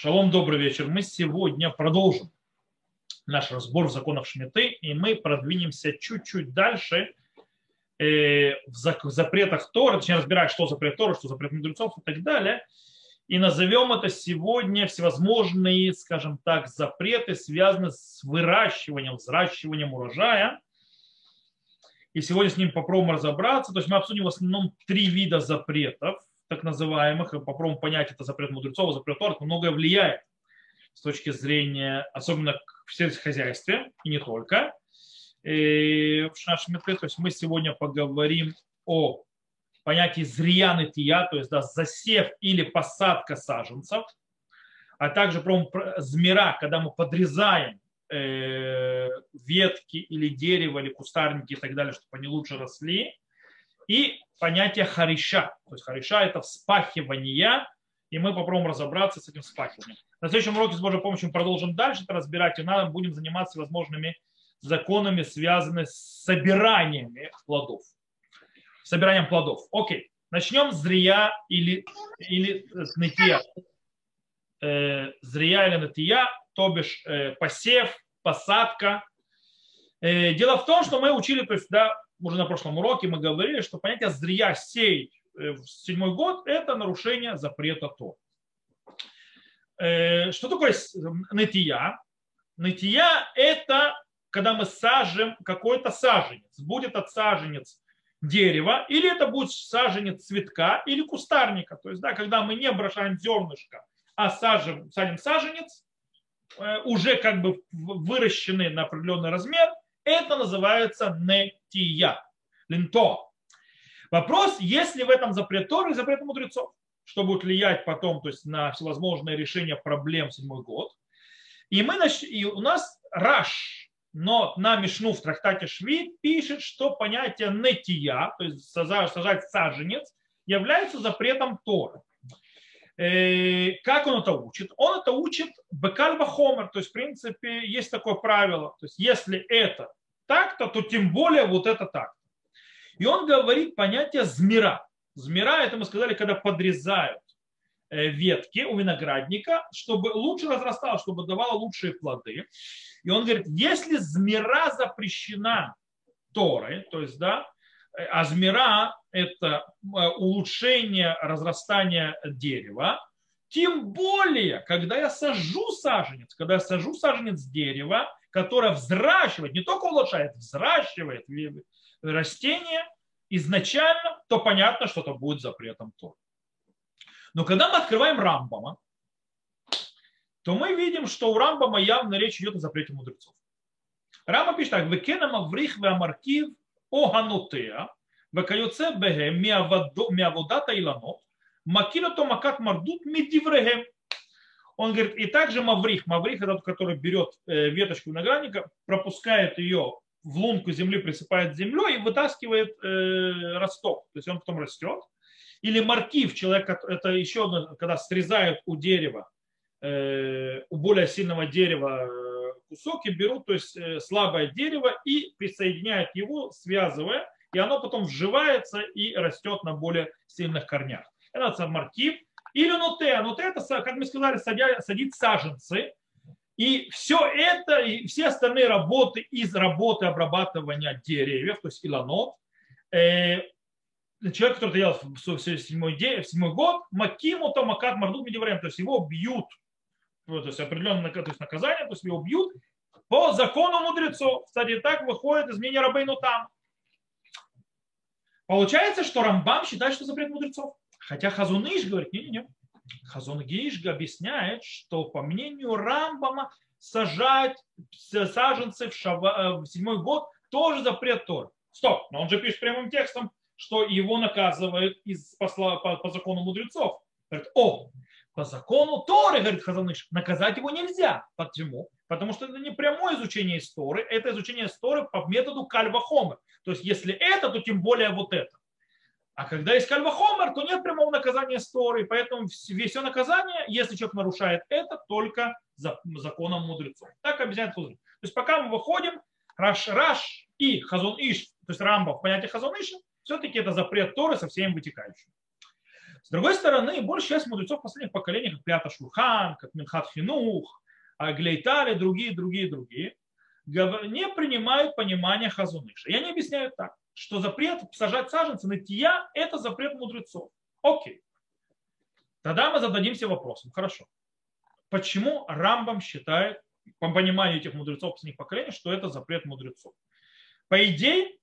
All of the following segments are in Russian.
Шалом, добрый вечер. Мы сегодня продолжим наш разбор в законах Шмиты, и мы продвинемся чуть-чуть дальше э, в запретах Тора, точнее разбирать, что запрет Тора, что запрет мудрецов и так далее. И назовем это сегодня всевозможные, скажем так, запреты, связанные с выращиванием, взращиванием урожая. И сегодня с ним попробуем разобраться. То есть мы обсудим в основном три вида запретов так называемых, попробуем понять, это запрет мудрецов, запрет Тора, многое влияет с точки зрения, особенно в сельскохозяйстве, и не только. И в нашем то есть мы сегодня поговорим о понятии зрияны тия, то есть да, засев или посадка саженцев, а также про змира, когда мы подрезаем э, ветки или дерево, или кустарники и так далее, чтобы они лучше росли. И понятие хариша. То есть хариша это вспахивание, и мы попробуем разобраться с этим вспахиванием. На следующем уроке с Божьей помощью мы продолжим дальше это разбирать, и надо будем заниматься возможными законами, связанными с собиранием плодов. Собиранием плодов. Окей. Начнем с зрия или, или с нытья. Э, зрия или нытья, то бишь э, посев, посадка. Э, дело в том, что мы учили, то есть, да, уже на прошлом уроке мы говорили, что понятие зрия сеять э, в седьмой год – это нарушение запрета то. Э, что такое нытья? Нытья – это когда мы сажем какой-то саженец. Будет от саженец дерева, или это будет саженец цветка или кустарника. То есть, да, когда мы не бросаем зернышко, а сажем, садим саженец, э, уже как бы выращенный на определенный размер – это называется нетия, линто. Вопрос, есть ли в этом запрет Торы и запрет мудрецов, что будет влиять потом то есть на всевозможные решения проблем седьмой год. И, мы, и у нас Раш, но на Мишну в трактате Шви пишет, что понятие нетия, то есть сажать саженец, является запретом Торы. Э, как он это учит? Он это учит бекальба хомер, то есть в принципе есть такое правило, то есть если это так-то, то тем более вот это так. И он говорит понятие змира. Змира, это мы сказали, когда подрезают э, ветки у виноградника, чтобы лучше разрасталось, чтобы давало лучшие плоды. И он говорит, если змира запрещена Торой, то есть, да, э, а змира – это э, улучшение разрастания дерева, тем более, когда я сажу саженец, когда я сажу саженец дерева, которое взращивает, не только улучшает, взращивает растение изначально, то понятно, что это будет запретом Тора. Но когда мы открываем Рамбама, то мы видим, что у Рамбама явно речь идет о запрете мудрецов. Рамба пишет так, «Векена маврих веамаркив оганутеа, векаюце бегем миаводата иланот, макилото макат мардут мидиврегем». Он говорит, и также маврих, маврих это тот, который берет э, веточку виноградника, пропускает ее в лунку земли, присыпает землей и вытаскивает э, росток. То есть он потом растет. Или маркив, человек, это еще одно, когда срезают у дерева, э, у более сильного дерева кусок и берут, то есть слабое дерево и присоединяют его, связывая, и оно потом вживается и растет на более сильных корнях. Это маркив. Или нуте. Нуте это, как мы сказали, садить саженцы. И все это, и все остальные работы из работы обрабатывания деревьев, то есть иланот, э, человек, который делал в седьмой, день, в седьмой год, макиму то макат мардут медиврем, то есть его бьют, то есть определенное то есть наказание, то есть его бьют по закону мудрецов. Кстати, так выходит из мнения Рабейну там. Получается, что Рамбам считает, что запрет мудрецов. Хотя Хазуныш говорит, не-не-не. Хазунгиш объясняет, что по мнению Рамбама сажать саженцы в, шава, э, в седьмой год тоже запрет Тор. Стоп, но он же пишет прямым текстом, что его наказывают из, по, по, по закону мудрецов. Говорит, о, по закону Торы, говорит Хазаныш, наказать его нельзя. Почему? Потому что это не прямое изучение истории, это изучение истории по методу Кальва Хомер. То есть, если это, то тем более вот это. А когда есть кальвахомер, то нет прямого наказания сторы, поэтому все наказание, если человек нарушает это, только законом мудрецов. Так объясняет Хазун. То есть пока мы выходим, Раш, Раш и Хазун Иш, то есть Рамба в понятии Хазун Иш, все-таки это запрет Торы со всеми вытекающим. С другой стороны, большая часть мудрецов последних поколений, как Пята Шурхан, как Минхат Хинух, Глейтали, другие, другие, другие, не принимают понимания Хазуныша. Я не объясняю так, что запрет сажать саженцы на тия – это запрет мудрецов. Окей. Тогда мы зададимся вопросом. Хорошо. Почему Рамбам считает, по пониманию этих мудрецов последних поколений, что это запрет мудрецов? По идее,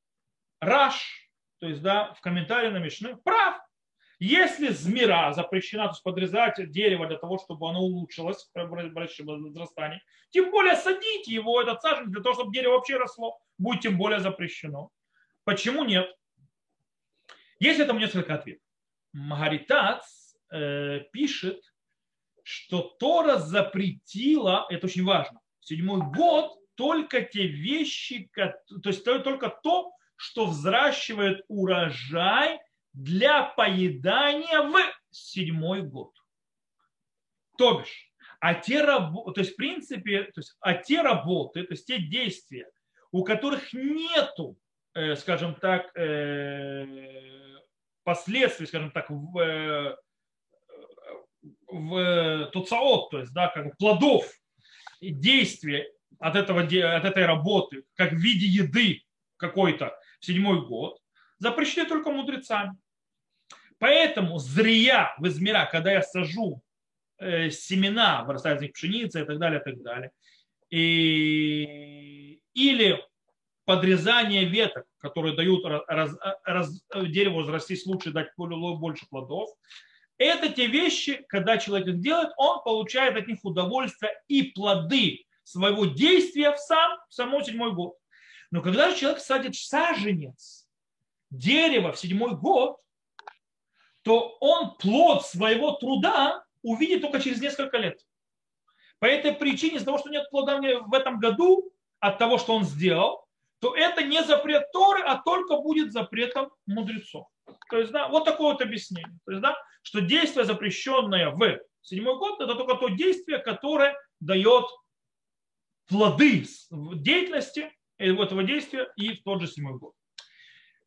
Раш, то есть да, в комментарии на Мишны, прав. Если змира запрещена, то есть подрезать дерево для того, чтобы оно улучшилось при возрастании, тем более садите его, этот саженец, для того, чтобы дерево вообще росло, будет тем более запрещено. Почему нет? Есть этому несколько ответов. Магаритац э, пишет, что Тора запретила, это очень важно, седьмой год только те вещи, то есть только то, что взращивает урожай для поедания в седьмой год. То бишь, а те работы, то есть в принципе, то есть, а те работы, то есть те действия, у которых нету, скажем так, э, последствий, скажем так, в, э, в туцаот, то есть, да, как плодов действия от, этого, от этой работы, как в виде еды какой-то в седьмой год, запрещены только мудрецами. Поэтому зрия в измера, когда я сажу э, семена, вырастает из них пшеница и так далее, и так далее, и, или подрезание веток, которые дают раз, раз, дереву разрастись лучше, дать больше плодов, это те вещи, когда человек их делает, он получает от них удовольствие и плоды своего действия в сам, в самой седьмой год. Но когда же человек садит саженец дерева в седьмой год, то он плод своего труда увидит только через несколько лет. По этой причине, из-за того, что нет плода в этом году, от того, что он сделал, то это не запрет Торы, а только будет запретом мудрецов. То есть, да, вот такое вот объяснение. То есть, да, что действие, запрещенное в седьмой год, это только то действие, которое дает плоды деятельности этого действия и в тот же седьмой год.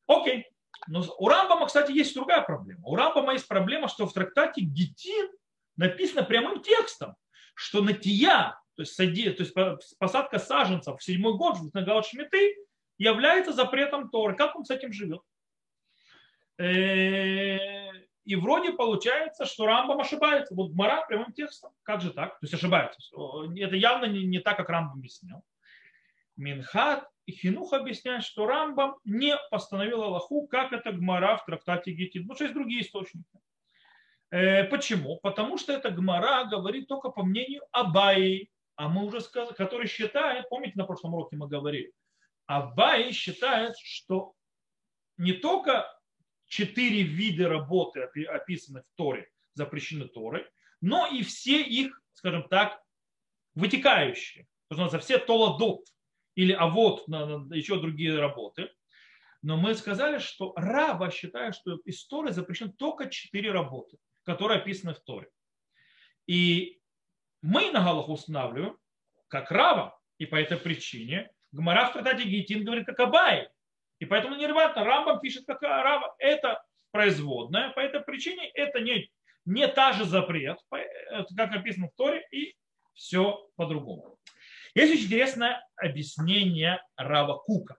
Окей. Но у Рамбама, кстати, есть другая проблема. У Рамбама есть проблема, что в трактате Гетин написано прямым текстом, что натия, то есть, сади, то есть посадка саженцев в седьмой год на Галат Шмиты является запретом Торы. Как он с этим живет? Э, и вроде получается, что Рамбам ошибается. Вот Мара прямым текстом. Как же так? То есть ошибается. Это явно не, не так, как Рамбам объяснял. Минхат и Хинух объясняет, что Рамбам не постановил Аллаху, как это Гмара в трактате Гетит. Потому что есть другие источники. Э, почему? Потому что эта Гмара говорит только по мнению Абаи, а мы уже сказали, который считает, помните, на прошлом уроке мы говорили, Абаи считает, что не только четыре вида работы, описаны в Торе, запрещены Торой, но и все их, скажем так, вытекающие. То есть за все толадот, или а на еще другие работы. Но мы сказали, что Раба считает, что из Торы запрещены только четыре работы, которые описаны в Торе. И мы на Галаху устанавливаем, как Рава, и по этой причине Гмара в трактате Гитин говорит, как Абай. И поэтому нерватно Рамбам пишет, как Рава. Это производная, по этой причине это не, не та же запрет, как написано в Торе, и все по-другому. Есть очень интересное объяснение Рава Кука.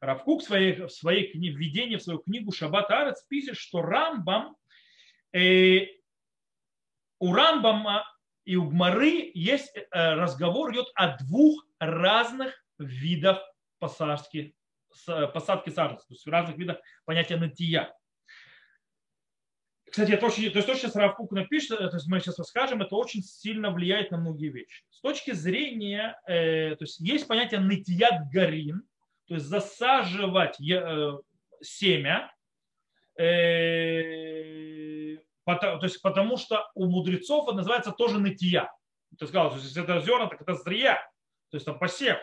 Рав Кук в своей, в своей книге, введении в свою книгу Шаббат Арец пишет, что Рамбам, э, у Рамбама и у Гмары есть э, разговор идет о двух разных видах посадки, посадки саженцев, то есть разных видах понятия натия. Кстати, это очень, то есть то, что сейчас Равкук напишет, то есть мы сейчас расскажем, это очень сильно влияет на многие вещи. С точки зрения, э, то есть есть понятие нытьят гарин, то есть засаживать э, семя, э, потому, то есть потому что у мудрецов это называется тоже нытья. Ты сказал, то есть это зерна, так это зрия, то есть там посев.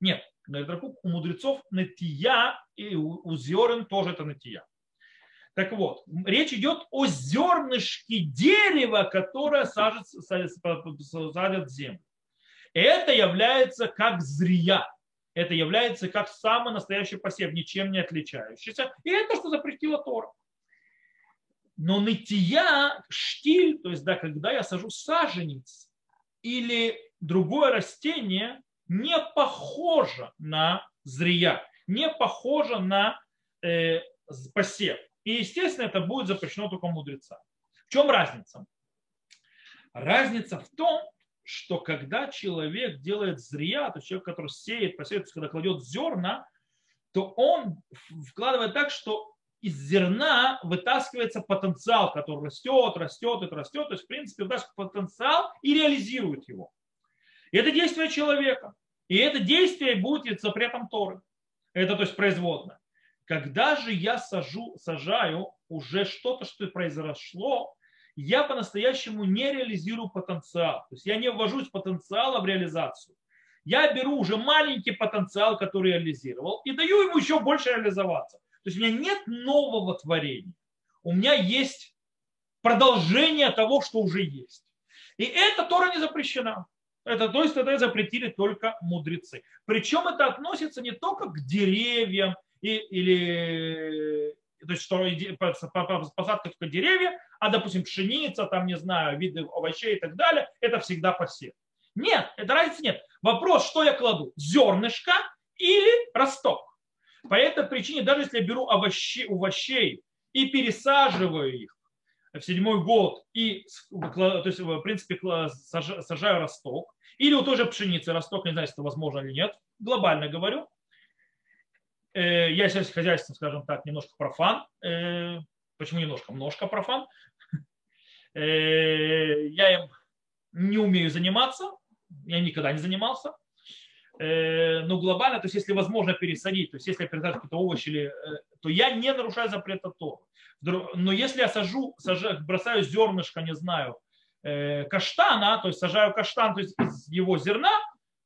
Нет, у мудрецов нытья и у, у зерен тоже это нытья. Так вот, речь идет о зернышке дерева, которое сажет, садят в землю. Это является как зрия. Это является как самый настоящий посев, ничем не отличающийся. И это что запретила Тора. Но нытья, штиль, то есть да, когда я сажу саженец или другое растение, не похоже на зрия, не похоже на э, посев. И, естественно, это будет запрещено только мудреца. В чем разница? Разница в том, что когда человек делает зрия, то есть человек, который сеет, посеет, когда кладет зерна, то он вкладывает так, что из зерна вытаскивается потенциал, который растет, растет, это растет. То есть, в принципе, вытаскивает потенциал и реализирует его. И это действие человека. И это действие будет запретом Торы. Это то есть производное. Когда же я сажу, сажаю уже что-то, что произошло, я по-настоящему не реализирую потенциал. То есть я не ввожусь потенциала в реализацию. Я беру уже маленький потенциал, который реализировал, и даю ему еще больше реализоваться. То есть у меня нет нового творения. У меня есть продолжение того, что уже есть. И это Тора не запрещена. Это, то есть это запретили только мудрецы. Причем это относится не только к деревьям и, или то есть что посадка только деревья, а, допустим, пшеница, там, не знаю, виды овощей и так далее, это всегда посев. Нет, это разницы нет. Вопрос, что я кладу, зернышко или росток. По этой причине, даже если я беру овощи, овощей и пересаживаю их в седьмой год и, то есть, в принципе, сажаю росток, или у той же пшеницы росток, не знаю, если это возможно или нет, глобально говорю, э, я сейчас хозяйством, скажем так, немножко профан. Э, почему немножко? Немножко профан. Э, я им не умею заниматься, я никогда не занимался. Но глобально, то есть если возможно пересадить, то есть если я пересаживаю какие-то овощи, или, то я не нарушаю запрета то. Но если я сажу, сажаю, бросаю зернышко, не знаю, Э, каштана, то есть сажаю каштан то есть из его зерна,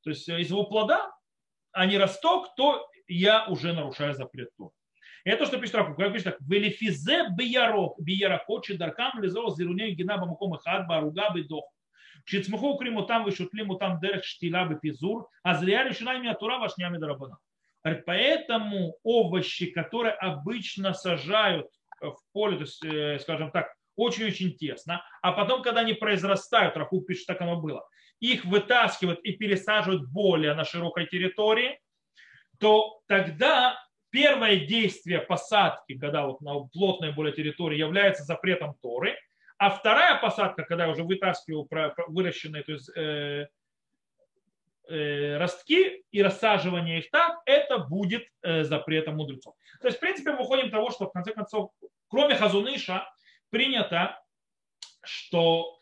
то есть из его плода, а не росток, то я уже нарушаю запрет Тор. Это что пишет Ракук. Как пишет так. Велифизе биярок, бияракочи даркам лизо зируней гина бамаком ихад баруга бедох. Шицмуху криму там вышутлиму там дерех штила бепизур, а зря решена имя Тура вашнями дарабана. Поэтому овощи, которые обычно сажают в поле, то есть, э, скажем так, очень-очень тесно, а потом, когда они произрастают, Раху пишет, так оно было, их вытаскивают и пересаживают более на широкой территории, то тогда первое действие посадки, когда вот на плотной более территории является запретом Торы, а вторая посадка, когда я уже вытаскиваю выращенные то есть, э, э, ростки и рассаживание их так, это будет э, запретом мудрецов. То есть, в принципе, мы выходим от того, что в конце концов, кроме Хазуныша, принято, что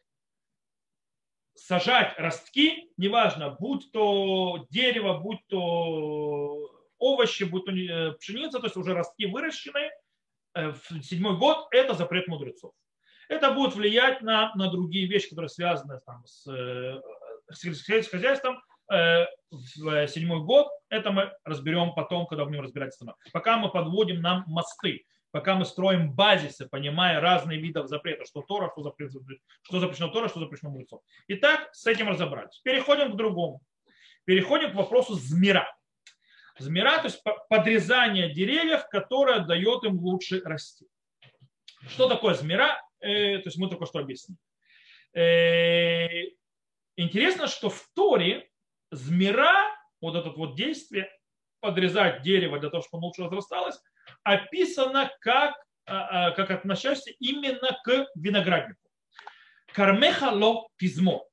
сажать ростки, неважно, будь то дерево, будь то овощи, будь то э, пшеница, то есть уже ростки выращенные, э, в седьмой год это запрет мудрецов. Это будет влиять на, на другие вещи, которые связаны там, с, э, с хозяйством в седьмой год. Это мы разберем потом, когда будем разбирать сама. Пока мы подводим нам мосты пока мы строим базисы, понимая разные виды запрета, что Тора, что запрещено, что запрещено Тора, что запрещено мудрецов. Итак, с этим разобрались. Переходим к другому. Переходим к вопросу змира. Змира, то есть подрезание деревьев, которое дает им лучше расти. Что такое змира? Э, то есть мы только что объяснили. Э, интересно, что в Торе змира, вот это вот действие, подрезать дерево для того, чтобы оно лучше разрасталось, описано как, а, а, как относящийся именно к винограднику. Кармехало пизмо.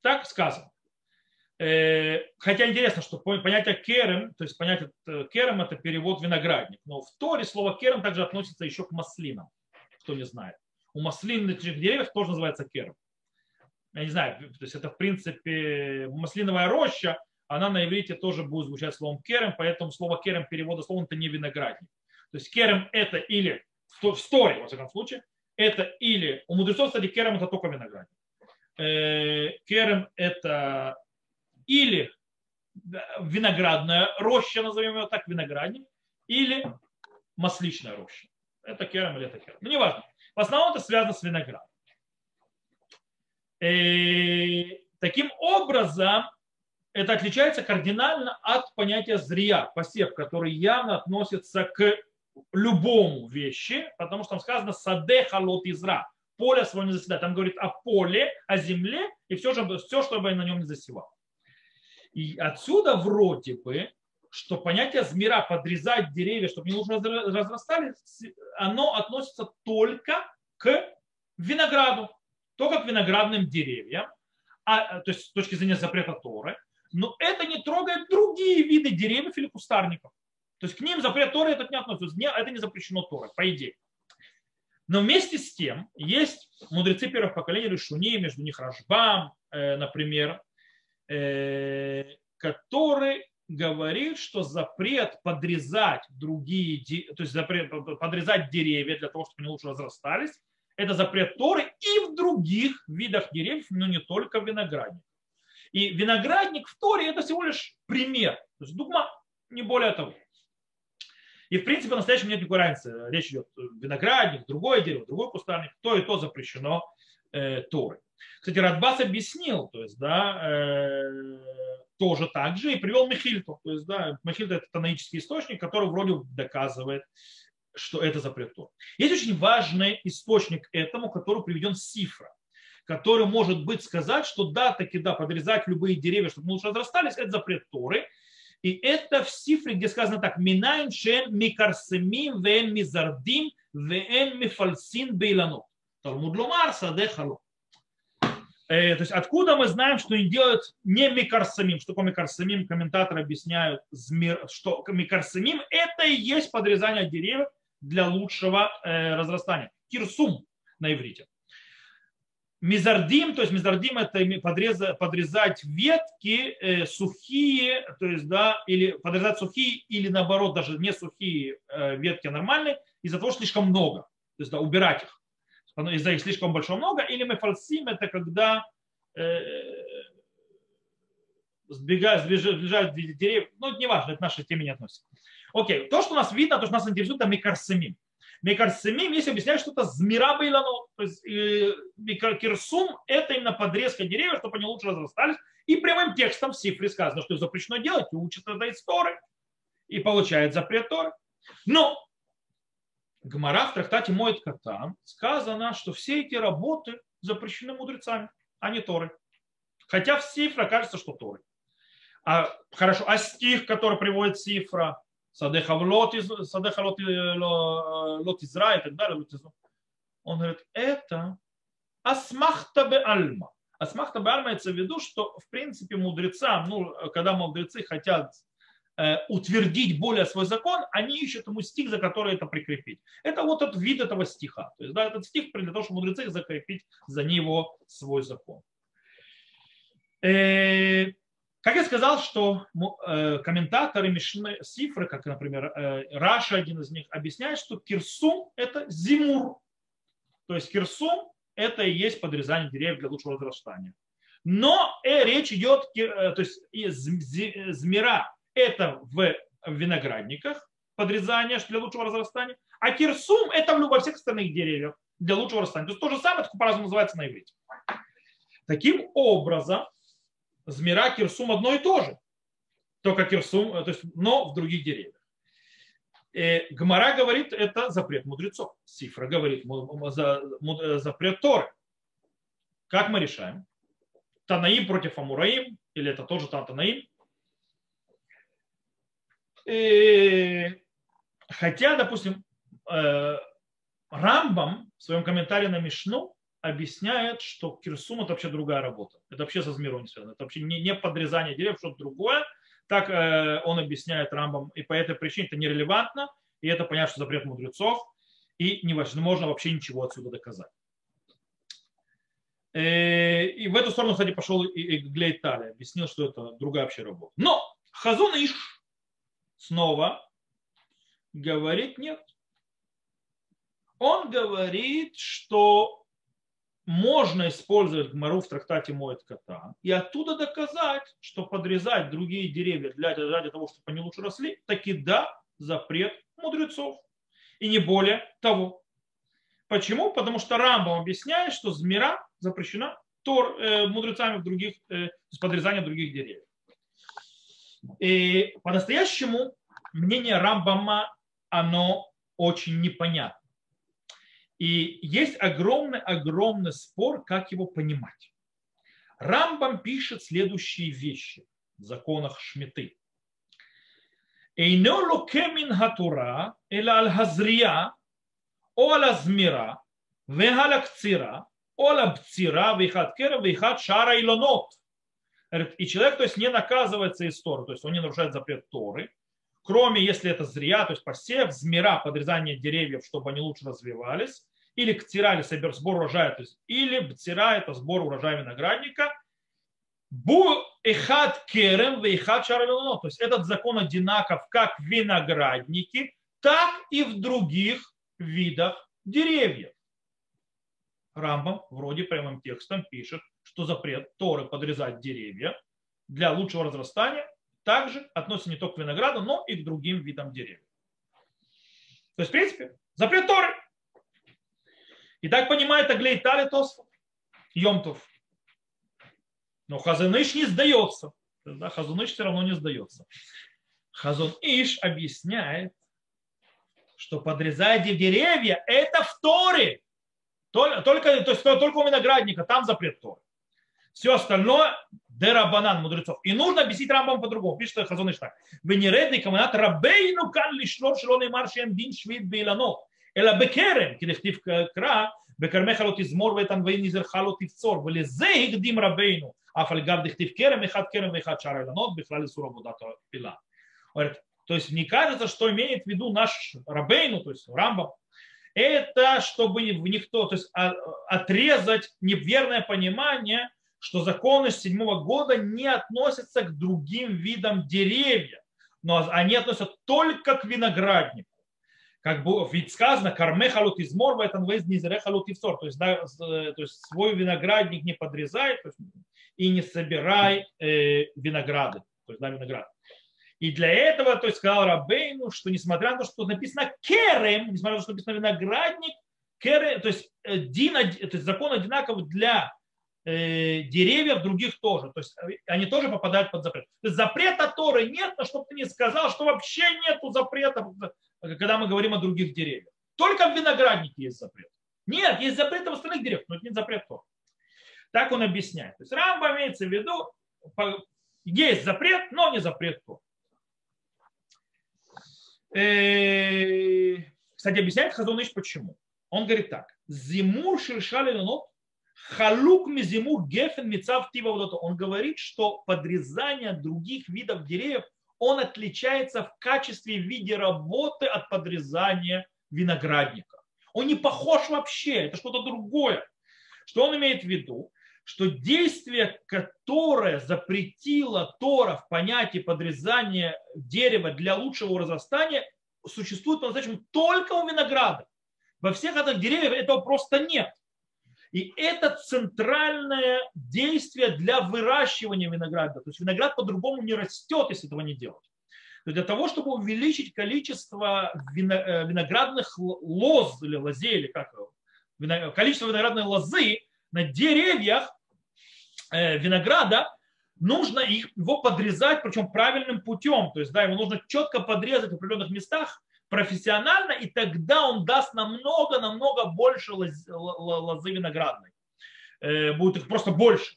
Так сказано. Э, хотя интересно, что понятие керем, то есть понятие керем это перевод виноградник. Но в Торе слово керем также относится еще к маслинам, кто не знает. У маслинных деревьев тоже называется керем. Я не знаю, то есть это в принципе маслиновая роща, она на иврите тоже будет звучать словом керем, поэтому слово керем перевода словом это не виноградник. То есть керем это или в сторе, во всяком случае, это или, у мудрецов, кстати, керем это только виноградник. Э, керем это или виноградная роща, назовем ее так, виноградник, или масличная роща. Это керем или это керем. Ну, неважно. В основном это связано с виноградом. И э, таким образом, это отличается кардинально от понятия зрия, посев, который явно относится к любому вещи, потому что там сказано саде халот изра, поле свое не заседает. Там говорит о поле, о земле и все, все чтобы на нем не засевал. И отсюда вроде бы, что понятие змира подрезать деревья, чтобы не лучше разрастались, оно относится только к винограду, только к виноградным деревьям, а, то есть с точки зрения запрета Торы, но это не трогает другие виды деревьев или кустарников. То есть к ним запрет Торы этот не относится, это не запрещено Торой, по идее. Но вместе с тем есть мудрецы первых поколений Решуни, между них Рашбам, э, например, э, который говорит, что запрет подрезать другие, то есть запрет подрезать деревья для того, чтобы они лучше разрастались, это запрет Торы и в других видах деревьев, но не только в виноградниках. И виноградник в Торе это всего лишь пример, то есть дугма, не более того. И в принципе настоящем нет никакой разницы. Речь идет виноградник, другое дерево, другой кустарник, то и то запрещено э, Торой. Кстати, Радбас объяснил, то есть, да, э, тоже так же и привел Михильту. То есть, да, Михильта это танаический источник, который вроде доказывает, что это запрет Тор. Есть очень важный источник этому, который приведен Сифра, который может быть сказать, что да, таки да, подрезать любые деревья, чтобы лучше разрастались, это запрет Торы. И это в Сифре, где сказано так, «Минайн шен микарсемим вен мизардим вен мифальсин бейланот». Талмуд ломар саде хало. Э, то есть откуда мы знаем, что они делают не микарсамим? Что такое микарсамим? Комментаторы объясняют, что микарсамим это и есть подрезание деревьев для лучшего э, разрастания. Кирсум на иврите. Мизардим, то есть мизардим это подрезать, подрезать ветки э, сухие, то есть да, или подрезать сухие, или наоборот даже не сухие ветки нормальные, из-за того, что слишком много. То есть да, убирать их из-за их слишком большого много, или мефальсим это когда э, сбегают, сближают деревья, ну это не важно, это к нашей теме не относится. Окей, то, что у нас видно, то, что нас интересует, это микарсамим. Микарсамим, если объяснять, что это змира байлано, то есть э, микаркирсум это именно подрезка деревьев, чтобы они лучше разрастались. И прямым текстом в Сифре сказано, что запрещено делать, и учат это из Торы, и получает запрет Торы. Но Гмара в трактате Моет Катан сказано, что все эти работы запрещены мудрецами, а не Торы. Хотя в Сифра кажется, что Торы. А, хорошо, а стих, который приводит Сифра, Садеха лот изра и так далее, он говорит, это асмахта бе альма. Асмахта бе альма имеется в виду, что в принципе мудрецам, ну, когда мудрецы хотят Э, утвердить более свой закон, они ищут ему стих, за который это прикрепить. Это вот этот вид этого стиха. То есть, да, этот стих для того, чтобы мудрецы закрепить за него свой закон. Э, как я сказал, что э, комментаторы Мишны Сифры, как, например, Раша, один из них, объясняет, что кирсум – это зимур. То есть кирсум – это и есть подрезание деревьев для лучшего разрастания. Но э, речь идет, то есть змира это в виноградниках, подрезание для лучшего разрастания, а кирсум это во всех остальных деревьях для лучшего разрастания. То есть то же самое, только по-разному называется на иврите. Таким образом, змира, кирсум одно и то же. Только кирсум, то есть, но в других деревьях. Э, Гмара говорит, это запрет мудрецов. Сифра говорит, запрет Торы. Как мы решаем? Танаим против Амураим, или это тоже Танаим? Хотя, допустим, э, Рамбам в своем комментарии на Мишну объясняет, что кирсум это вообще другая работа. Это вообще со змиром связано. Это вообще не, подрезание деревьев, что-то другое. Так э, он объясняет Рамбам. И по этой причине это нерелевантно. И это понятно, что запрет мудрецов. И невозможно вообще ничего отсюда доказать. Э, и в эту сторону, кстати, пошел и Глейтали. Объяснил, что это другая вообще работа. Но Хазон Иш снова говорит нет. Он говорит, что можно использовать гмару в трактате Моет Кота и оттуда доказать, что подрезать другие деревья для, ради того, чтобы они лучше росли, таки да, запрет мудрецов. И не более того. Почему? Потому что Рамбам объясняет, что змира запрещена тор, э, мудрецами в других, э, с подрезанием других деревьев. И по-настоящему мнение Рамбама, оно очень непонятно. И есть огромный-огромный спор, как его понимать. Рамбам пишет следующие вещи в законах Шмиты. Эйно локемин хатура, эла аль-хазрия, о аль-азмира, вехалакцира, о аль-бцира, вехаткера, вехат шара илонот – и человек, то есть, не наказывается из Торы, то есть он не нарушает запрет Торы, кроме если это зря, то есть посев, змира, подрезание деревьев, чтобы они лучше развивались, или ктира, или сбор урожая, то есть, или бцира, это сбор урожая виноградника, бу эхад керем, эхад шаравилоно, то есть этот закон одинаков как в винограднике, так и в других видах деревьев. Рамбам вроде прямым текстом пишет, что запрет Торы подрезать деревья для лучшего разрастания также относится не только к винограду, но и к другим видам деревьев. То есть, в принципе, запрет Торы. И так понимает Аглей Талитос Йомтов. Но Хазаныш не сдается. Да, Хазуныш все равно не сдается. Хазун Иш объясняет, что подрезать деревья это в Торе. Только, то есть только у виноградника, там запрет Торы. Все остальное дерабанан мудрецов. И нужно объяснить Рамбам по-другому. Пишет Хазон Иштак. Венередный командат рабейну кан лишлор шелон и маршем дин швид бейланов. Эла бекерем, кедехтив кра, бекармеха лот измор, ветан вейн изерха лот ивцор, велезе игдим рабейну, афальгар дехтив керем, эхат керем, эхат шара иланот, бехлали сура будата пила. То есть мне кажется, что имеет в виду наш рабейну, то есть Рамбам, это чтобы никто, то есть а, отрезать неверное понимание – что законы седьмого года не относятся к другим видам деревьев, но они относятся только к винограднику. Как бы, ведь сказано, карме халут измор, в этом вейз низере халут ивсор. То есть, да, то есть свой виноградник не подрезай есть, и не собирай э, винограды. То есть, да, виноград. И для этого, то есть, сказал Рабейну, что несмотря на то, что написано керем, несмотря на то, что написано виноградник, керем, то есть, э, дин, то есть закон одинаковый для Э, деревьев других тоже. То есть э, они тоже попадают под запрет. То есть запрета Торы нет, но чтобы ты не сказал, что вообще нету запрета, когда мы говорим о других деревьях. Только в винограднике есть запрет. Нет, есть запрет в остальных деревьях, но это нет запрет Торы. Так он объясняет. То есть Рамба имеется в виду, есть запрет, но не запрет Торы. Э, кстати, объясняет Хазуныш почему. Он говорит так. Зимур шершали нот Халук мизиму гефен мицав тива вот Он говорит, что подрезание других видов деревьев, он отличается в качестве в виде работы от подрезания виноградника. Он не похож вообще, это что-то другое. Что он имеет в виду? Что действие, которое запретило Тора в понятии подрезания дерева для лучшего разрастания, существует по-настоящему только у винограда. Во всех этих деревьях этого просто нет. И это центральное действие для выращивания винограда. То есть виноград по-другому не растет, если этого не делать. То для того, чтобы увеличить количество э, виноградных лоз или лозей, или как количество виноградной лозы на деревьях э, винограда, нужно их, его подрезать, причем правильным путем. То есть да, его нужно четко подрезать в определенных местах, профессионально, и тогда он даст намного-намного больше лозы виноградной. Э, будет их просто больше.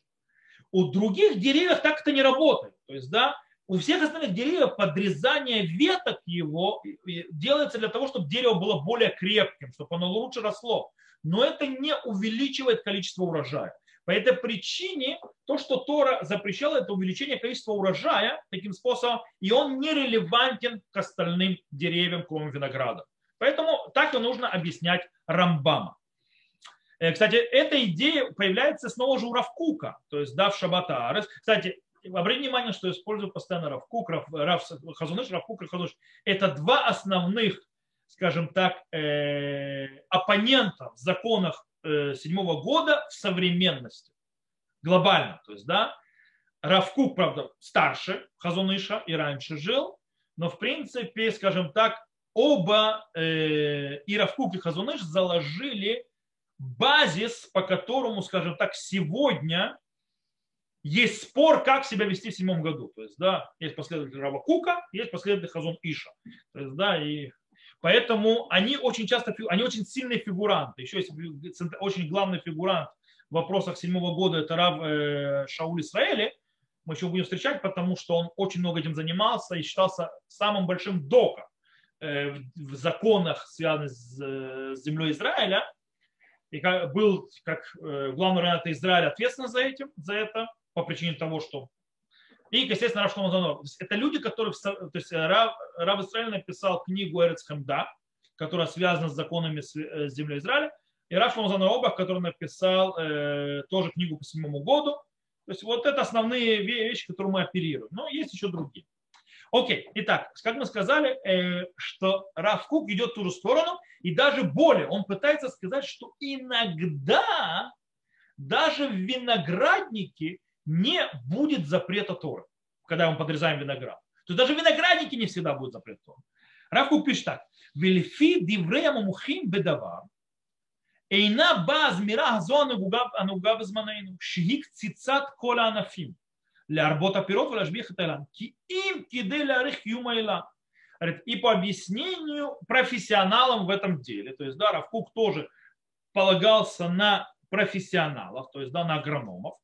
У других деревьев так это не работает. То есть, да, у всех остальных деревьев подрезание веток его делается для того, чтобы дерево было более крепким, чтобы оно лучше росло. Но это не увеличивает количество урожая. По этой причине то, что Тора запрещала, это увеличение количества урожая таким способом, и он не релевантен к остальным деревьям, кроме винограда. Поэтому так и нужно объяснять Рамбама. Э, кстати, эта идея появляется снова же у Равкука, то есть да, в Шабатарес. Кстати, обратите внимание, что использую постоянно Равкук, Рав, Рав, Хазуныш, Равкук и Хазуныш. Это два основных, скажем так, э, оппонента в законах Э, седьмого года в современности. Глобально. То есть, да, Равкук, правда, старше Хазуныша и раньше жил, но в принципе, скажем так, оба э, и Равкук и Хазуныш заложили базис, по которому, скажем так, сегодня есть спор, как себя вести в седьмом году. То есть, да, есть последователь Равакука, есть последователь Хазун Иша. То есть, да, и Поэтому они очень часто, они очень сильные фигуранты. Еще есть очень главный фигурант в вопросах седьмого года, это Рав э, Шауль Исраэли. Мы еще будем встречать, потому что он очень много этим занимался и считался самым большим доком э, в законах, связанных с землей Израиля. И был, как главный равен Израиля, ответственен за, этим, за это по причине того, что и, естественно, Рав Шломо Это люди, которые... То есть Рав, Рав Израиль написал книгу Эрец Хамда, которая связана с законами э, земли Израиля. И Рав Шломо Обах, который написал э, тоже книгу по седьмому году. То есть вот это основные вещи, которые мы оперируем. Но есть еще другие. Окей, итак, как мы сказали, э, что Рав Кук идет в ту же сторону, и даже более, он пытается сказать, что иногда даже в винограднике не будет запрета Торы, когда мы подрезаем виноград. То даже виноградники не всегда будут запрет Торы. Равку пишет так. Вельфи диврея мухим бедавар, Эйна баз мира газон анугав зманейну, шгик цицат кола анафим, лярбота пирот вляжбих эталан, ки им киде лярих юмайла. И по объяснению профессионалам в этом деле, то есть да, Равкук тоже полагался на профессионалов, то есть да, на агрономов,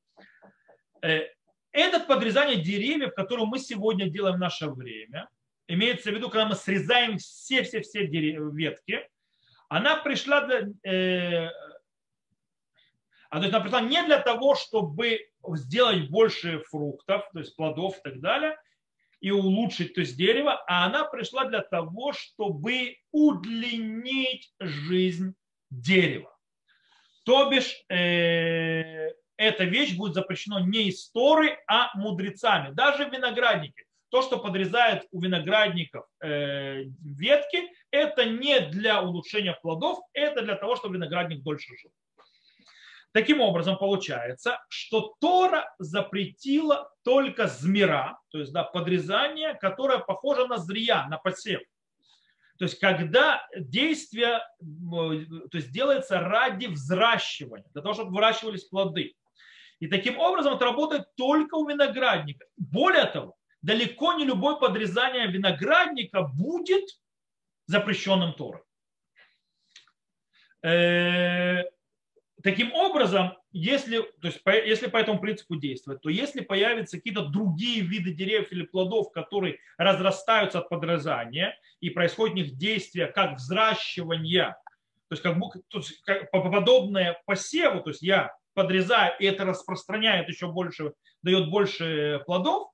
это подрезание деревьев, которое мы сегодня делаем в наше время, имеется в виду, когда мы срезаем все-все-все ветки, она пришла э, а, она пришла не для того, чтобы сделать больше фруктов, то есть плодов и так далее, и улучшить то есть дерево, а она пришла для того, чтобы удлинить жизнь дерева. То бишь, э, эта вещь будет запрещена не исторой, а мудрецами. Даже в винограднике. То, что подрезает у виноградников э, ветки, это не для улучшения плодов, это для того, чтобы виноградник дольше жил. Таким образом, получается, что Тора запретила только змира, то есть да, подрезание, которое похоже на зрия, на посев. То есть когда действие то есть делается ради взращивания, для того, чтобы выращивались плоды. И таким образом это работает только у виноградника. Более того, далеко не любое подрезание виноградника будет запрещенным Торой. Э, таким образом, если, то есть, если по этому принципу действовать, то если появятся какие-то другие виды деревьев или плодов, которые разрастаются от подрезания, и происходит у них действие как взращивание, то есть как, то есть, как подобное посеву, то есть я подрезая, и это распространяет еще больше, дает больше плодов,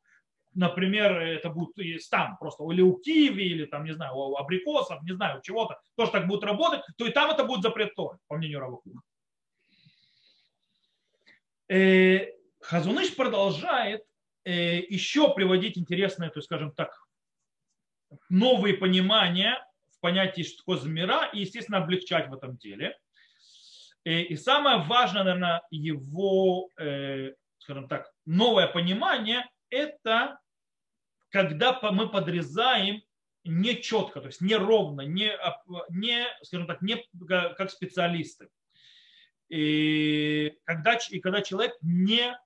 например, это будет и там просто, или у киви, или там, не знаю, у абрикосов, не знаю, у чего-то, тоже так будет работать, то и там это будет запрет Торы, по мнению Равакуна. Э, Хазуныш продолжает э, еще приводить интересные, то есть, скажем так, новые понимания в понятии, что такое замира, и, естественно, облегчать в этом деле. Э, и самое важное, наверное, его, э, скажем так, новое понимание – это когда мы подрезаем не четко, то есть не ровно, не, не скажем так, не как специалисты. И когда, и когда человек не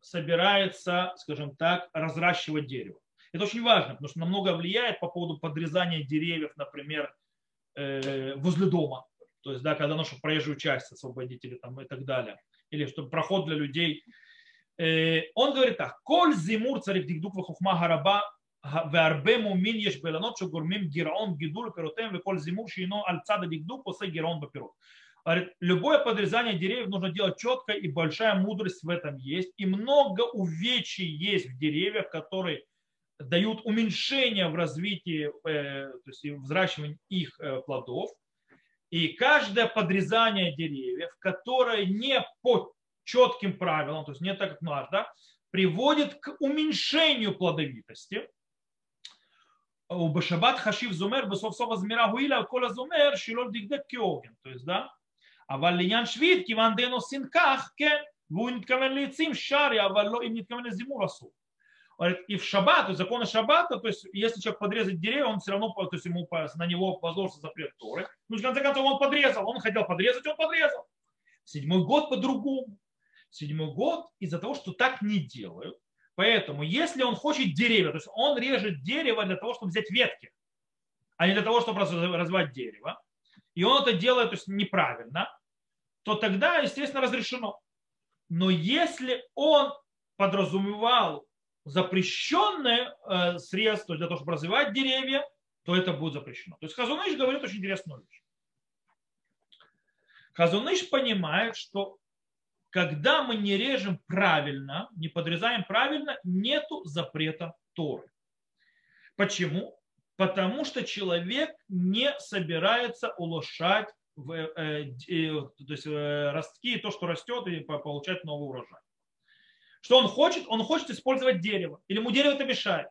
собирается, скажем так, разращивать дерево. Это очень важно, потому что намного влияет по поводу подрезания деревьев, например, э, возле дома То есть, да, когда нужно проезжую часть освободить или, там, и так далее. Или чтобы проход для людей. Э, он говорит так. Коль зимур царих дикдук вахухма гараба והרבה מומין יש באילנות שגורמים גירעון גידול פירותיהם וכל זימור שהינו על צד הדקדוק עושה גירעון בפירות. Любое подрезание деревьев нужно делать четко, и большая мудрость в этом есть. И много увечий есть в деревьях, которые дают уменьшение в развитии, э, то есть в взращивании их э, плодов. И каждое подрезание деревьев, которое не по четким правилам, то есть не так, как надо, да, приводит к уменьшению плодовитости. У Башабат Хашив Зумер, Басовсова Змира Гуиля, Кола Зумер, Шилот Дигдек Киогин. То есть, да, а Валиньян Швид, Киван Дену Синках, Кен, Вуин Кавен Лицим, Шари, а Валло им Ниткавен Зимур Асур и в шаббат, то есть законы шаббата, то есть если человек подрезать деревья, он все равно, то есть ему на него возложится запрет Торы. Ну, в конце концов, он подрезал, он хотел подрезать, он подрезал. Седьмой год по-другому. Седьмой год из-за того, что так не делают. Поэтому, если он хочет деревья, то есть он режет дерево для того, чтобы взять ветки. а не для того, чтобы развивать дерево, и он это делает то есть, неправильно, то тогда, естественно, разрешено. Но если он подразумевал запрещенные э, средства для того, чтобы развивать деревья, то это будет запрещено. То есть Хазуныш говорит очень интересную вещь. Хазуныш понимает, что когда мы не режем правильно, не подрезаем правильно, нету запрета Торы. Почему? Потому что человек не собирается улучшать в, э, э, то есть, э, ростки, то, что растет, и получать новый урожай. Что он хочет? Он хочет использовать дерево. Или ему дерево это мешает.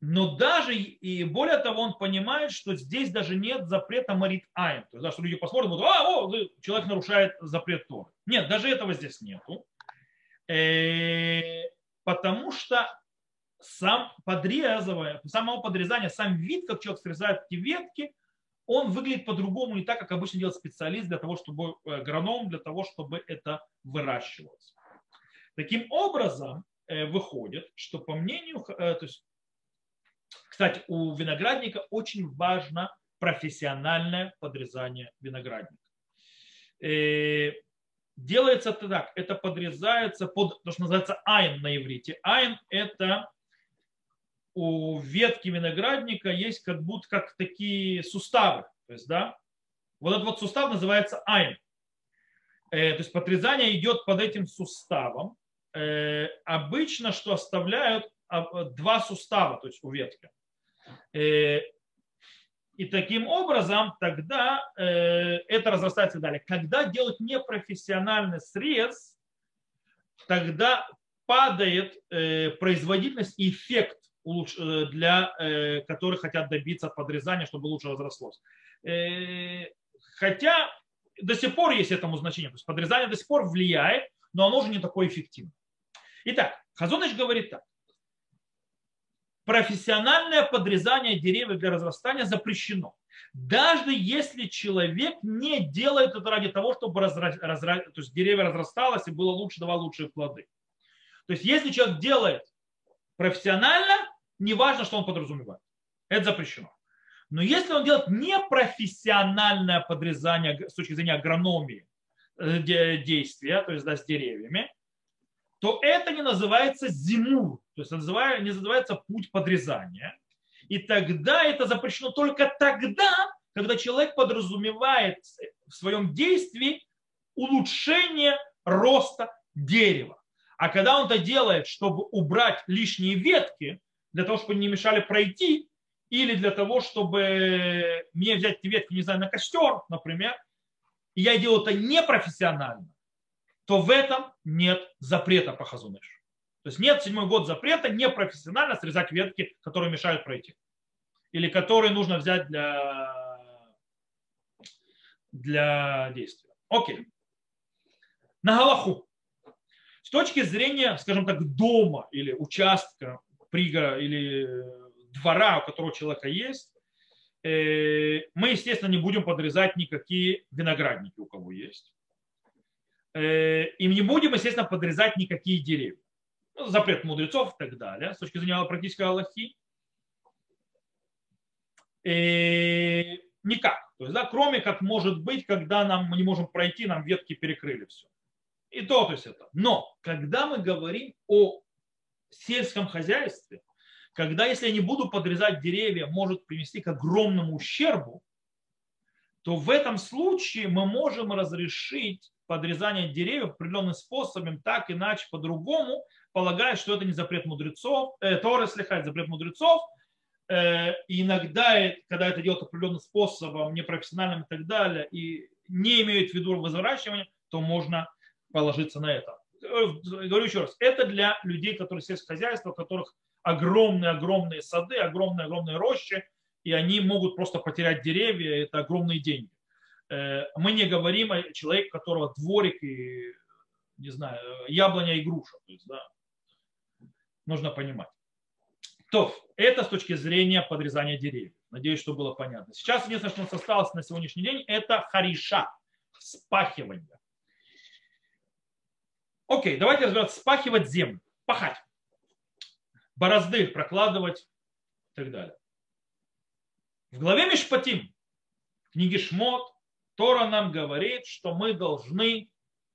Но даже и более того, он понимает, что здесь даже нет запрета марит айн. То есть, да, что люди посмотрят, будут, а, о, человек нарушает запрет Торы. Нет, даже этого здесь нету. Потому что сам подрезывая, самого подрезания, сам вид, как человек срезает эти ветки, он выглядит по-другому, не так, как обычно делает специалист для того, чтобы э, агроном, для того, чтобы это выращивалось. Таким образом, э, выходит, что по мнению, э, то есть, кстати, у виноградника очень важно профессиональное подрезание виноградника. Делается это так, это подрезается под то, что называется айн на иврите. Айн – это у ветки виноградника есть как будто как такие суставы. То есть, да, вот этот вот сустав называется айн. Э, то есть подрезание идет под этим суставом. Э, обычно, что оставляют а, два сустава, то есть у ветки. Э, и таким образом тогда это разрастается далее. Когда делают непрофессиональный срез, тогда падает производительность и эффект Э, для э, которых хотят добиться подрезания, чтобы лучше разрослось. Э, хотя до сих пор есть этому значение. То есть подрезание до сих пор влияет, но оно уже не такое эффективное. Итак, Хазоныч говорит так. Профессиональное подрезание деревьев для разрастания запрещено. Даже если человек не делает это ради того, чтобы разра... Разра... то есть деревья разрасталось и было лучше, давало лучшие плоды. То есть если человек делает профессионально, неважно, что он подразумевает. Это запрещено. Но если он делает непрофессиональное подрезание с точки зрения агрономии э, действия, то есть да, с деревьями, то это не называется зимур, то есть не называется путь подрезания. И тогда это запрещено только тогда, когда человек подразумевает в своем действии улучшение роста дерева. А когда он это делает, чтобы убрать лишние ветки, для того, чтобы не мешали пройти, или для того, чтобы мне взять ветки, не знаю, на костер, например, и я делаю это непрофессионально, то в этом нет запрета по хазуныш. То есть нет седьмой год запрета непрофессионально срезать ветки, которые мешают пройти. Или которые нужно взять для, для действия. Окей. На Галаху. С точки зрения, скажем так, дома или участка, пригора или двора, у которого человека есть, э, мы, естественно, не будем подрезать никакие виноградники, у кого есть. Э, и не будем, естественно, подрезать никакие деревья. Ну, запрет мудрецов и так далее, с точки зрения практической Аллахи. И э, никак. То есть, да, кроме как может быть, когда нам мы не можем пройти, нам ветки перекрыли все. И то, то есть это. Но когда мы говорим о сельском хозяйстве, когда если я не буду подрезать деревья, может привести к огромному ущербу, то в этом случае мы можем разрешить подрезание деревьев определенным способом, так иначе, по-другому, полагая, что это не запрет мудрецов, э, Торы слегка запрет мудрецов, э, и иногда, когда это делают определенным способом, непрофессиональным и так далее, и не имеют в виду возращивания, то можно положиться на это. Э, говорю еще раз, это для людей, которые сельское хозяйство, у которых огромные-огромные сады, огромные-огромные рощи, и они могут просто потерять деревья, это огромные деньги. Э, мы не говорим о человеке, у которого дворик и, не знаю, яблоня и груша. То есть, да, нужно понимать. То, это с точки зрения подрезания деревьев. Надеюсь, что было понятно. Сейчас единственное, что у нас осталось на сегодняшний день, это хариша, спахивание. Окей, давайте разбираться. Спахивать землю, пахать. Борозды прокладывать, и так далее. В главе Мишпатим, в книге Шмот, Тора нам говорит, что мы должны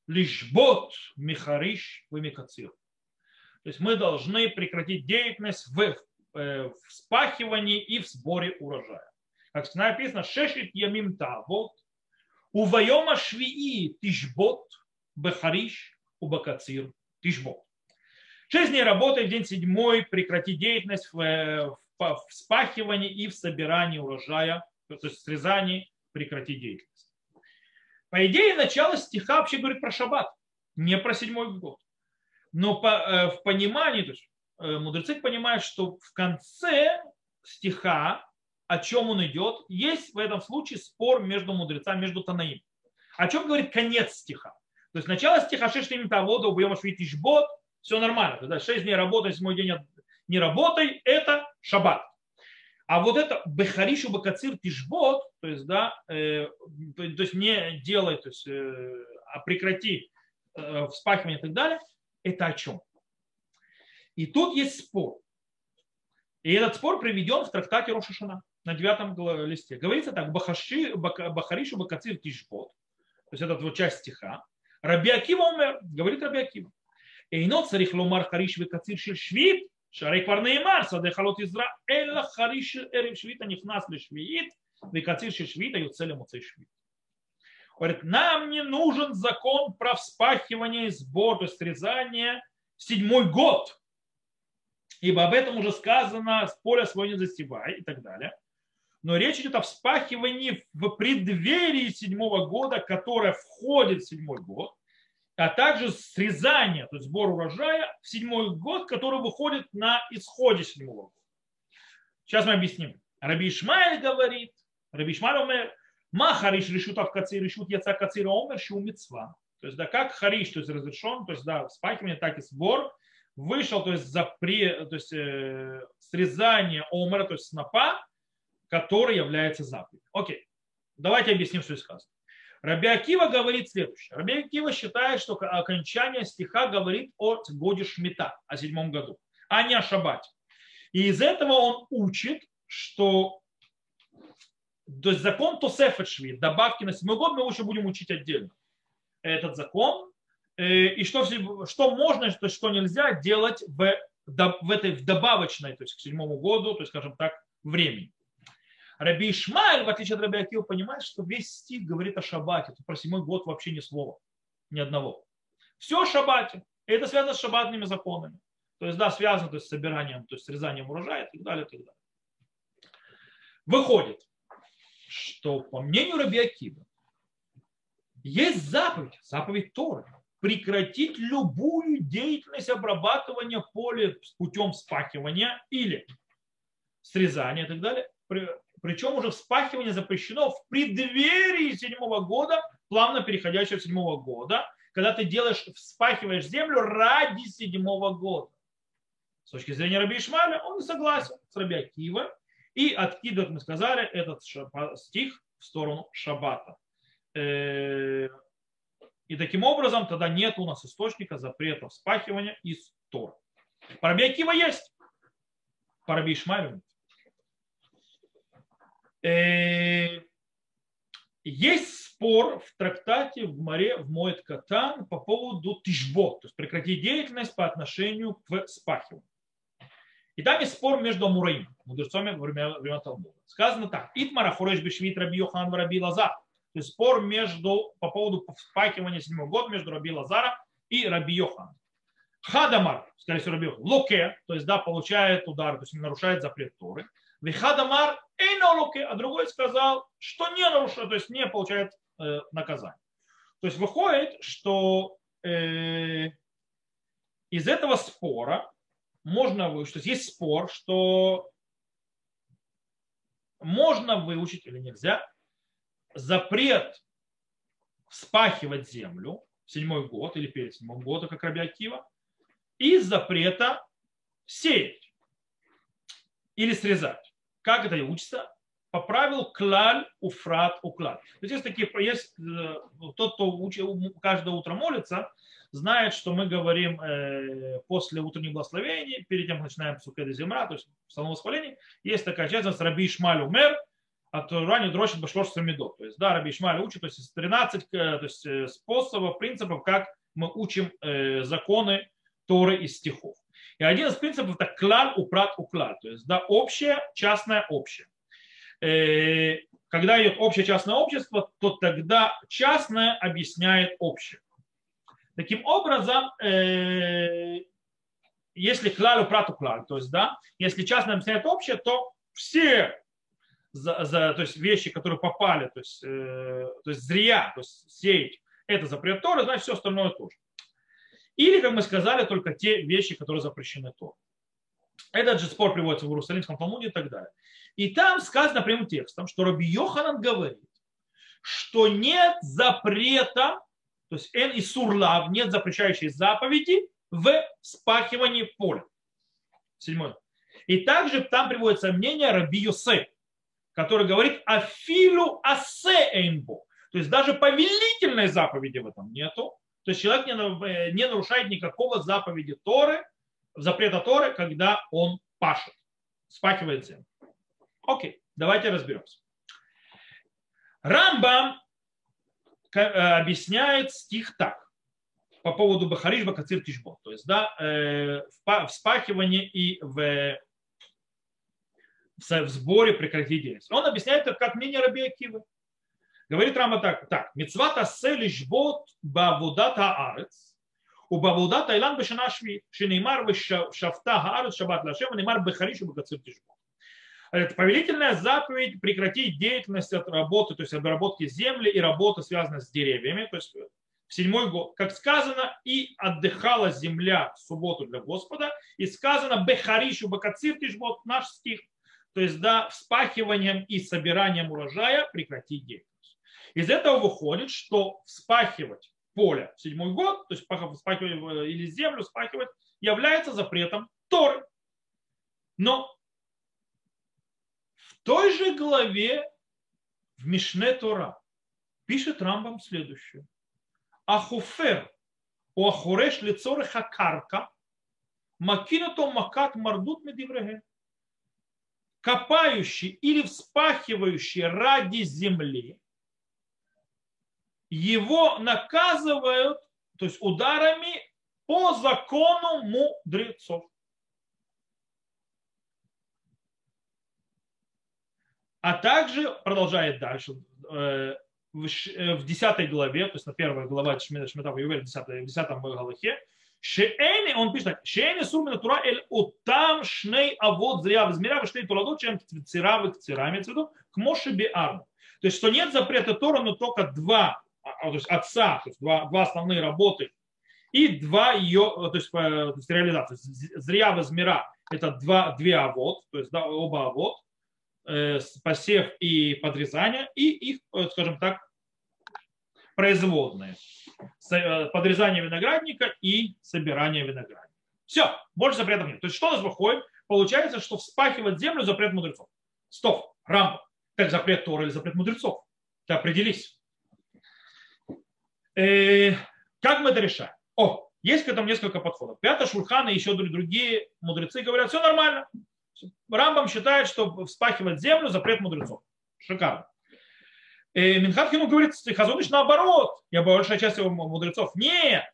лишбот михариш в микацир. То есть мы должны прекратить деятельность в, э, в спахивании и в сборе урожая. Как написано, шешит ямим тавот, увайома швии тишбот, бехариш, убакацир, тишбот. Шесть дней работы, день седьмой, прекратить деятельность в, э, в, в спахивании и в собирании урожая, то есть срезании, прекратить деятельность. По идее, начало стиха вообще говорит про шаббат, не про седьмой год. Но по, э, в понимании, то есть э, мудрецы понимают, что в конце стиха, о чем он идет, есть в этом случае спор между мудрецами, между Танаим. О чем говорит конец стиха? То есть начало стиха шештим того, до убьем швитишбот, все нормально. Тогда 6 дней работай, седьмой день не работай, это шаббат. А вот это бехаришу бакацир тишбот, то есть, да, э, то есть не делай, то есть, э, а прекрати э, вспахивание и так далее, это о чем? И тут есть спор. И этот спор приведен в трактате Рошашана на девятом листе. Говорится так, бахаши, бахаришу бакацир тишбот, то есть это вот часть стиха. Раби Акива умер, говорит Раби Акива. Эйно царих ломар хариш векацир шир швид, шарей квар неймар, саде халот изра, элла хариш эрим швид, а нихнас ли швид, векацир шир швид, а юцелем уцей швид. Говорит, нам не нужен закон про вспахивание и сбор, то есть срезание в седьмой год. Ибо об этом уже сказано, с поля свой не засевай и так далее. Но речь идет о вспахивании в преддверии седьмого года, которое входит в седьмой год а также срезание, то есть сбор урожая в седьмой год, который выходит на исходе седьмого года. Сейчас мы объясним. Раби Ишмаэль говорит, Раби Ишмаэль умер, ма хариш решут авкацир, решут яца кацира умер, щу мецва. То есть, да, как хариш, то есть разрешен, то есть, да, спахивание, так и сбор, вышел, то есть, запре, то есть, э, срезание омера, то есть, снопа, который является заповедью. Окей, давайте объясним, что здесь сказано. Раби Акива говорит следующее. Раби Акива считает, что окончание стиха говорит о годе Шмита, о седьмом году, а не о Шабате. И из этого он учит, что то есть закон Тосефет Шви, добавки на седьмой год, мы еще будем учить отдельно. Этот закон. Э, и что, что можно, что, что нельзя делать в, в этой в добавочной, то есть к седьмому году, то есть, скажем так, времени. Раби Ишмаэль, в отличие от Раби Акива, понимает, что весь стих говорит о шаббате. Тут про седьмой год вообще ни слова, ни одного. Все о шаббате. И это связано с шаббатными законами. То есть, да, связано то есть, с собиранием, то есть срезанием урожая и так далее, и так далее. Выходит, что по мнению Раби Акива, есть заповедь, заповедь Торы, прекратить любую деятельность обрабатывания поля путем спахивания или срезания и так далее, причем уже вспахивание запрещено в преддверии седьмого года, плавно переходящего седьмого года, когда ты делаешь, вспахиваешь землю ради седьмого года. С точки зрения Раби Ишмаля он не согласен с Раби Акива и откидывает, мы сказали, этот стих в сторону Шаббата. Э, и таким образом тогда нет у нас источника запрета вспахивания из Тора. По Раби Акива есть, Раби Ишмалю нет. Есть спор в трактате в море в Моет Катан по поводу тишбот, то есть прекратить деятельность по отношению к спахиванию. И там есть спор между Амураим, мудрецами во время, Талмуда. Сказано так. Итмара хореш бешвит раби Йохан раби Лазар. То есть спор между, по поводу спахивания седьмого года между раби Лазара и раби Йохан. Хадамар, скорее всего, раби Йохан. Локе, то есть да, получает удар, то есть нарушает запрет Торы. Вихадамар эйнолуке, а другой сказал, что не нарушает, то есть не получает э, наказание. То есть выходит, что э, из этого спора можно выучить, то есть есть спор, что можно выучить или нельзя запрет вспахивать землю в седьмой год или перед седьмым годом, как Раби Акива, и запрета сеять или срезать. Как это учится? поправил клаль, уфрат, уклаль. То есть есть такие, есть э, тот, кто каждое утро молится, знает, что мы говорим э, после утренних благословений, перед тем, как начинаем Сукеда Земра, то есть в самом восхвалении, есть такая часть, Раби Ишмаль умер, от Рани дрочит Башлош Самидот. То есть, да, Раби Ишмаль учит, то есть 13 э, то есть, способов, принципов, как мы учим законы Торы из стихов. И один из принципов это клаль, упрат, уклаль. То есть, да, общее, частное, общее. Э, когда идет общее частное общество, то тогда частное объясняет общее. Таким образом, э, если клалю прату клаль, то есть, да, если частное объясняет общее, то все за, за, то есть вещи, которые попали, то есть, э, то есть зря, то есть сеять, это запрет Торы, значит все остальное тоже. Или, как мы сказали, только те вещи, которые запрещены Торой. Этот же спор приводится в Иерусалимском Талмуде и так далее. И там сказано прямым текстом, что Раби Йоханан говорит, что нет запрета, то есть эн и сурлав, нет запрещающей заповеди в спахивании поля. Седьмой. И также там приводится мнение Раби Йосе, который говорит афилу асе эйнбо. То есть даже повелительной заповеди в этом нету. То есть человек не нарушает никакого заповеди Торы, запрета Торы, когда он пашет, спахивает землю. Окей, давайте разберемся. Рамбам э, объясняет стих так по поводу Бахариш Бакацир Тишбот. То есть, да, э, в спахивании и в, в сборе прекратить деятельность. Он объясняет это как мнение Раби Акивы. Говорит Рама так, так, мецвата селишбот бавудата арец, у бавудата илан бешана шви, шинеймар шафта хаарец шабат лашем, неймар бехариш бакацир Тишбот это повелительная заповедь прекратить деятельность от работы, то есть обработки земли и работы, связанной с деревьями. То есть в седьмой год, как сказано, и отдыхала земля в субботу для Господа, и сказано Бехаришу Бакацир Тишбот, наш стих, то есть да, вспахиванием и собиранием урожая прекратить деятельность. Из этого выходит, что вспахивать поле в седьмой год, то есть вспахивать э, или землю вспахивать, является запретом Торы. Но той же главе в Мишне Тора пишет Рамбам следующее. Ахуфер у ахуреш лицоры хакарка макинато макат мардут медивреге. Копающий или вспахивающий ради земли, его наказывают, то есть ударами по закону мудрецов. А также продолжает дальше э, в 10 э, главе, то есть на первой глава Шмитав Ювель, в 10, в 10 главахе, Шеэни, он пишет так, Шеэни сурмина тура эль утам шней авод зря возмеря вы шней тураду, чем цира в цира, имеется в виду, к Моше биарну. То есть, что нет запрета Тора, но только два, то есть отца, то есть два, два основные работы, и два ее, то есть, то есть реализации. Зря возмера это два, две авод, то есть да, оба авод, Э, посев и подрезание, и их, э, скажем так, производные. Э, подрезание виноградника и собирание виноградника. Все, больше запретов нет. То есть что у нас выходит? Получается, что вспахивать землю запрет мудрецов. Стоп, рампа. Так запрет Тора или запрет мудрецов? Ты определись. Э, как мы это решаем? О, есть к этому несколько подходов. Пятый Шульхан и еще другие мудрецы говорят, все нормально. Рамбам считает, что вспахивать землю запрет мудрецов. Шикарно. И Минхатхину говорит, Хазуныш наоборот, я большая часть его мудрецов. Нет.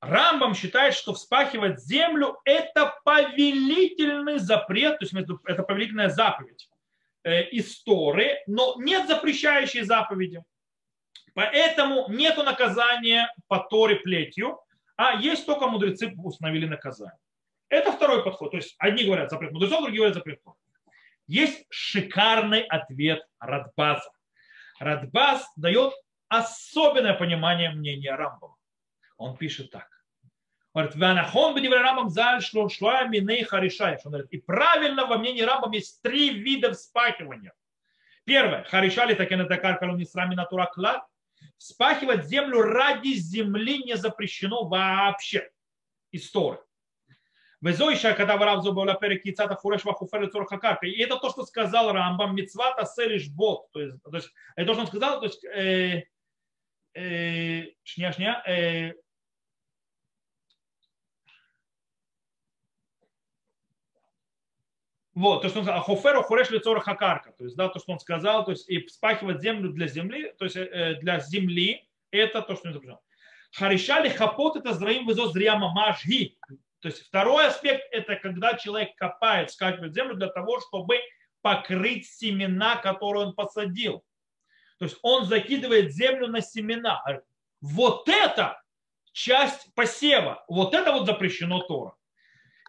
Рамбам считает, что вспахивать землю это повелительный запрет, то есть это повелительная заповедь э, истории, но нет запрещающей заповеди. Поэтому нет наказания по Торе плетью, а есть только мудрецы установили наказание. Это второй подход. То есть одни говорят запрет мудрецов, другие говорят запрет Тора. Есть шикарный ответ Радбаза. Радбаз дает особенное понимание мнения Рамбова. Он пишет так. Говорит, Ванахон Рамбам заль миней харишай. Он говорит, и правильно во мнении Рамбам есть три вида вспахивания. Первое. Харишали так и на такар колонисрами натура клад. Вспахивать землю ради земли не запрещено вообще. История. Везойша, когда Варав Зубавля перекицата фуреш. И это то, что сказал Рамбам, мицвата селиш бот. То есть, то есть, это то, что он сказал, то есть, э, э, шня, шня, э, Вот, то, что он сказал, ахоферу хуреш лицора хакарка, то есть, да, то, что он сказал, то есть, и спахивать землю для земли, то есть, э, для земли, это то, что он запрещено. Харишали хапот это зраим вызо зря мамашги. То есть второй аспект это когда человек копает, скачивает землю для того, чтобы покрыть семена, которые он посадил. То есть он закидывает землю на семена. Вот это часть посева. Вот это вот запрещено Тора.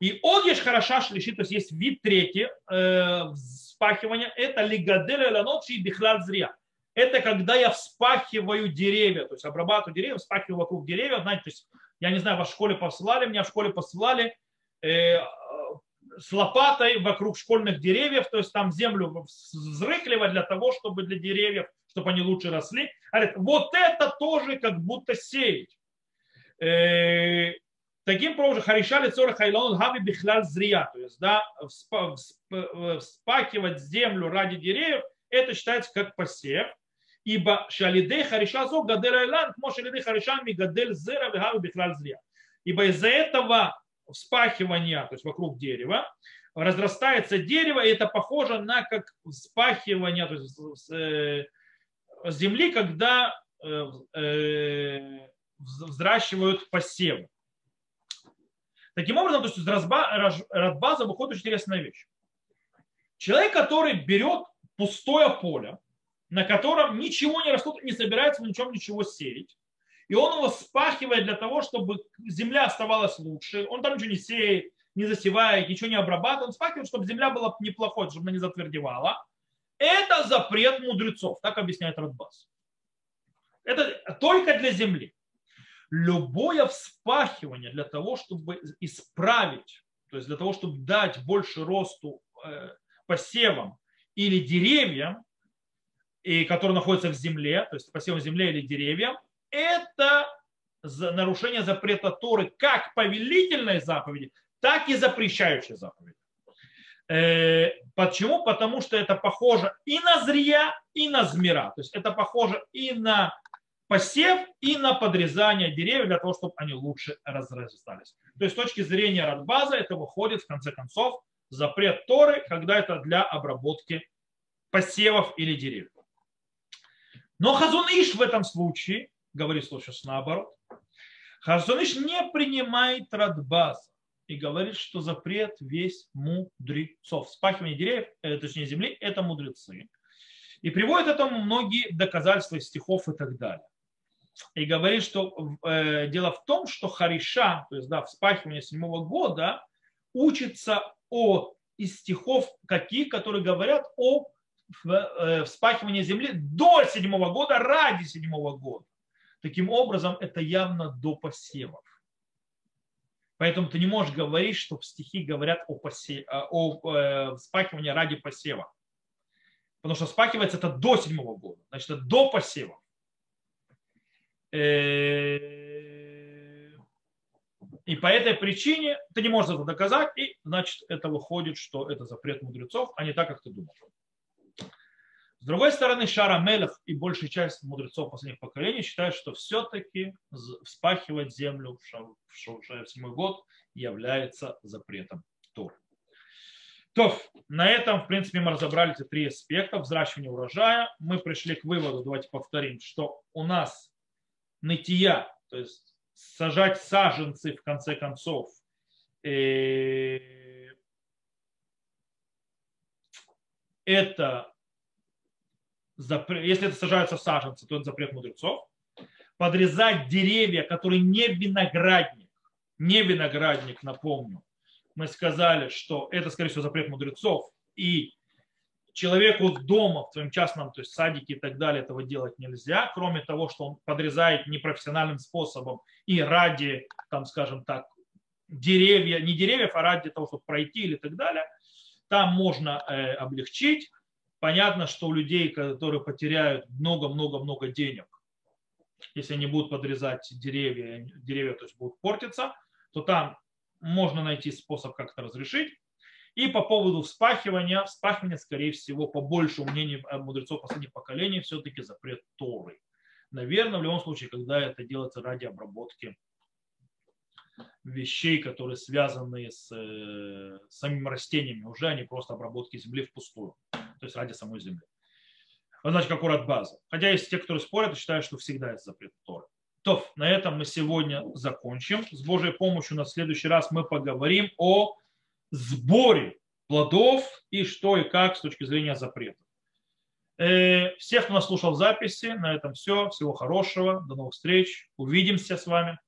И он есть хороша шлиши, то есть есть вид третий э, вспахивания, это лигаделя ланочи и бихлад зря. Это когда я вспахиваю деревья, то есть обрабатываю деревья, вспахиваю вокруг деревьев, знаете, то есть я не знаю, вас в школе посылали, меня в школе посылали э, с лопатой вокруг школьных деревьев, то есть там землю взрыхливать для того, чтобы для деревьев, чтобы они лучше росли. Говорит, вот это тоже как будто сеять. Э, Таким образом, харишали цора хайлон гами бихлял зрия, то есть да, вспахивать землю ради деревьев, это считается как посев, ибо шалидей хариша зо гадель айлан, кмо шалидей хариша ми гадель зера вегами бихлял зрия. Ибо из-за этого вспахивания, то есть вокруг дерева, разрастается дерево, и это похоже на как вспахивание то есть, э, земли, когда э, э, взращивают посевы. Таким образом, то есть из Радбаза выходит очень интересная вещь. Человек, который берет пустое поле, на котором ничего не растут, не собирается в ничем ничего сеять, и он его спахивает для того, чтобы земля оставалась лучше, он там ничего не сеет, не засевает, ничего не обрабатывает, он спахивает, чтобы земля была неплохой, чтобы она не затвердевала. Это запрет мудрецов, так объясняет Радбас. Это только для земли любое вспахивание для того, чтобы исправить, то есть для того, чтобы дать больше росту э, посевам или деревьям, и которые находятся в земле, то есть посевам земле или деревьям, это нарушение запрета Торы как повелительной заповеди, так и запрещающей заповеди. Э, почему? Потому что это похоже и на зрия, и на змира. То есть это похоже и на посев и на подрезание деревьев для того, чтобы они лучше разрастались. То есть с точки зрения Радбаза это выходит в конце концов запрет Торы, когда это для обработки посевов или деревьев. Но Хазуныш в этом случае, говорит сейчас наоборот, Хазуныш не принимает Радбаза и говорит, что запрет весь мудрецов. Спахивание деревьев, э, точнее земли, это мудрецы. И приводит этому многие доказательства стихов и так далее и говорит, что э, дело в том, что Хариша, то есть да, вспахивание седьмого года, учится о, из стихов каких, которые говорят о э, вспахивании земли до седьмого года, ради седьмого года. Таким образом, это явно до посевов. Поэтому ты не можешь говорить, что стихи говорят о, посе... о э, вспахивании ради посева. Потому что вспахивается это до седьмого года, значит, это до посева. Э, и по этой причине ты не можешь это доказать, и значит это выходит, что это запрет мудрецов, а не так, как ты думал. С другой стороны, Шара Мелех и большая часть мудрецов последних поколений считают, что все-таки вспахивать землю в седьмой год является запретом Тор. То, на этом, в принципе, мы разобрали эти три аспекта взращивания урожая. Мы пришли к выводу, давайте повторим, что у нас нытья, то есть сажать саженцы в конце концов, э, это если это сажаются саженцы, то это запрет мудрецов. Подрезать деревья, которые не виноградник, не виноградник, напомню, мы сказали, что это, скорее всего, запрет мудрецов, и человеку дома, в своем частном, то есть садике и так далее, этого делать нельзя, кроме того, что он подрезает непрофессиональным способом и ради, там, скажем так, деревья, не деревьев, а ради того, чтобы пройти или так далее, там можно э, облегчить. Понятно, что у людей, которые потеряют много-много-много денег, если они будут подрезать деревья, деревья то есть будут портиться, то там можно найти способ как-то разрешить. И по поводу вспахивания, вспахивание, скорее всего, по большему мнению мудрецов последних поколений, все-таки запрет Торы. Наверное, в любом случае, когда это делается ради обработки вещей, которые связаны с э, самими растениями, уже они просто обработки земли впустую, то есть ради самой земли. Значит, аккурат база. Хотя есть те, которые спорят и считают, что всегда это запрет Торы. То, на этом мы сегодня закончим. С Божьей помощью на следующий раз мы поговорим о сборе плодов и что и как с точки зрения запрета. Э, всех, кто нас слушал в записи, на этом все. Всего хорошего. До новых встреч. Увидимся с вами.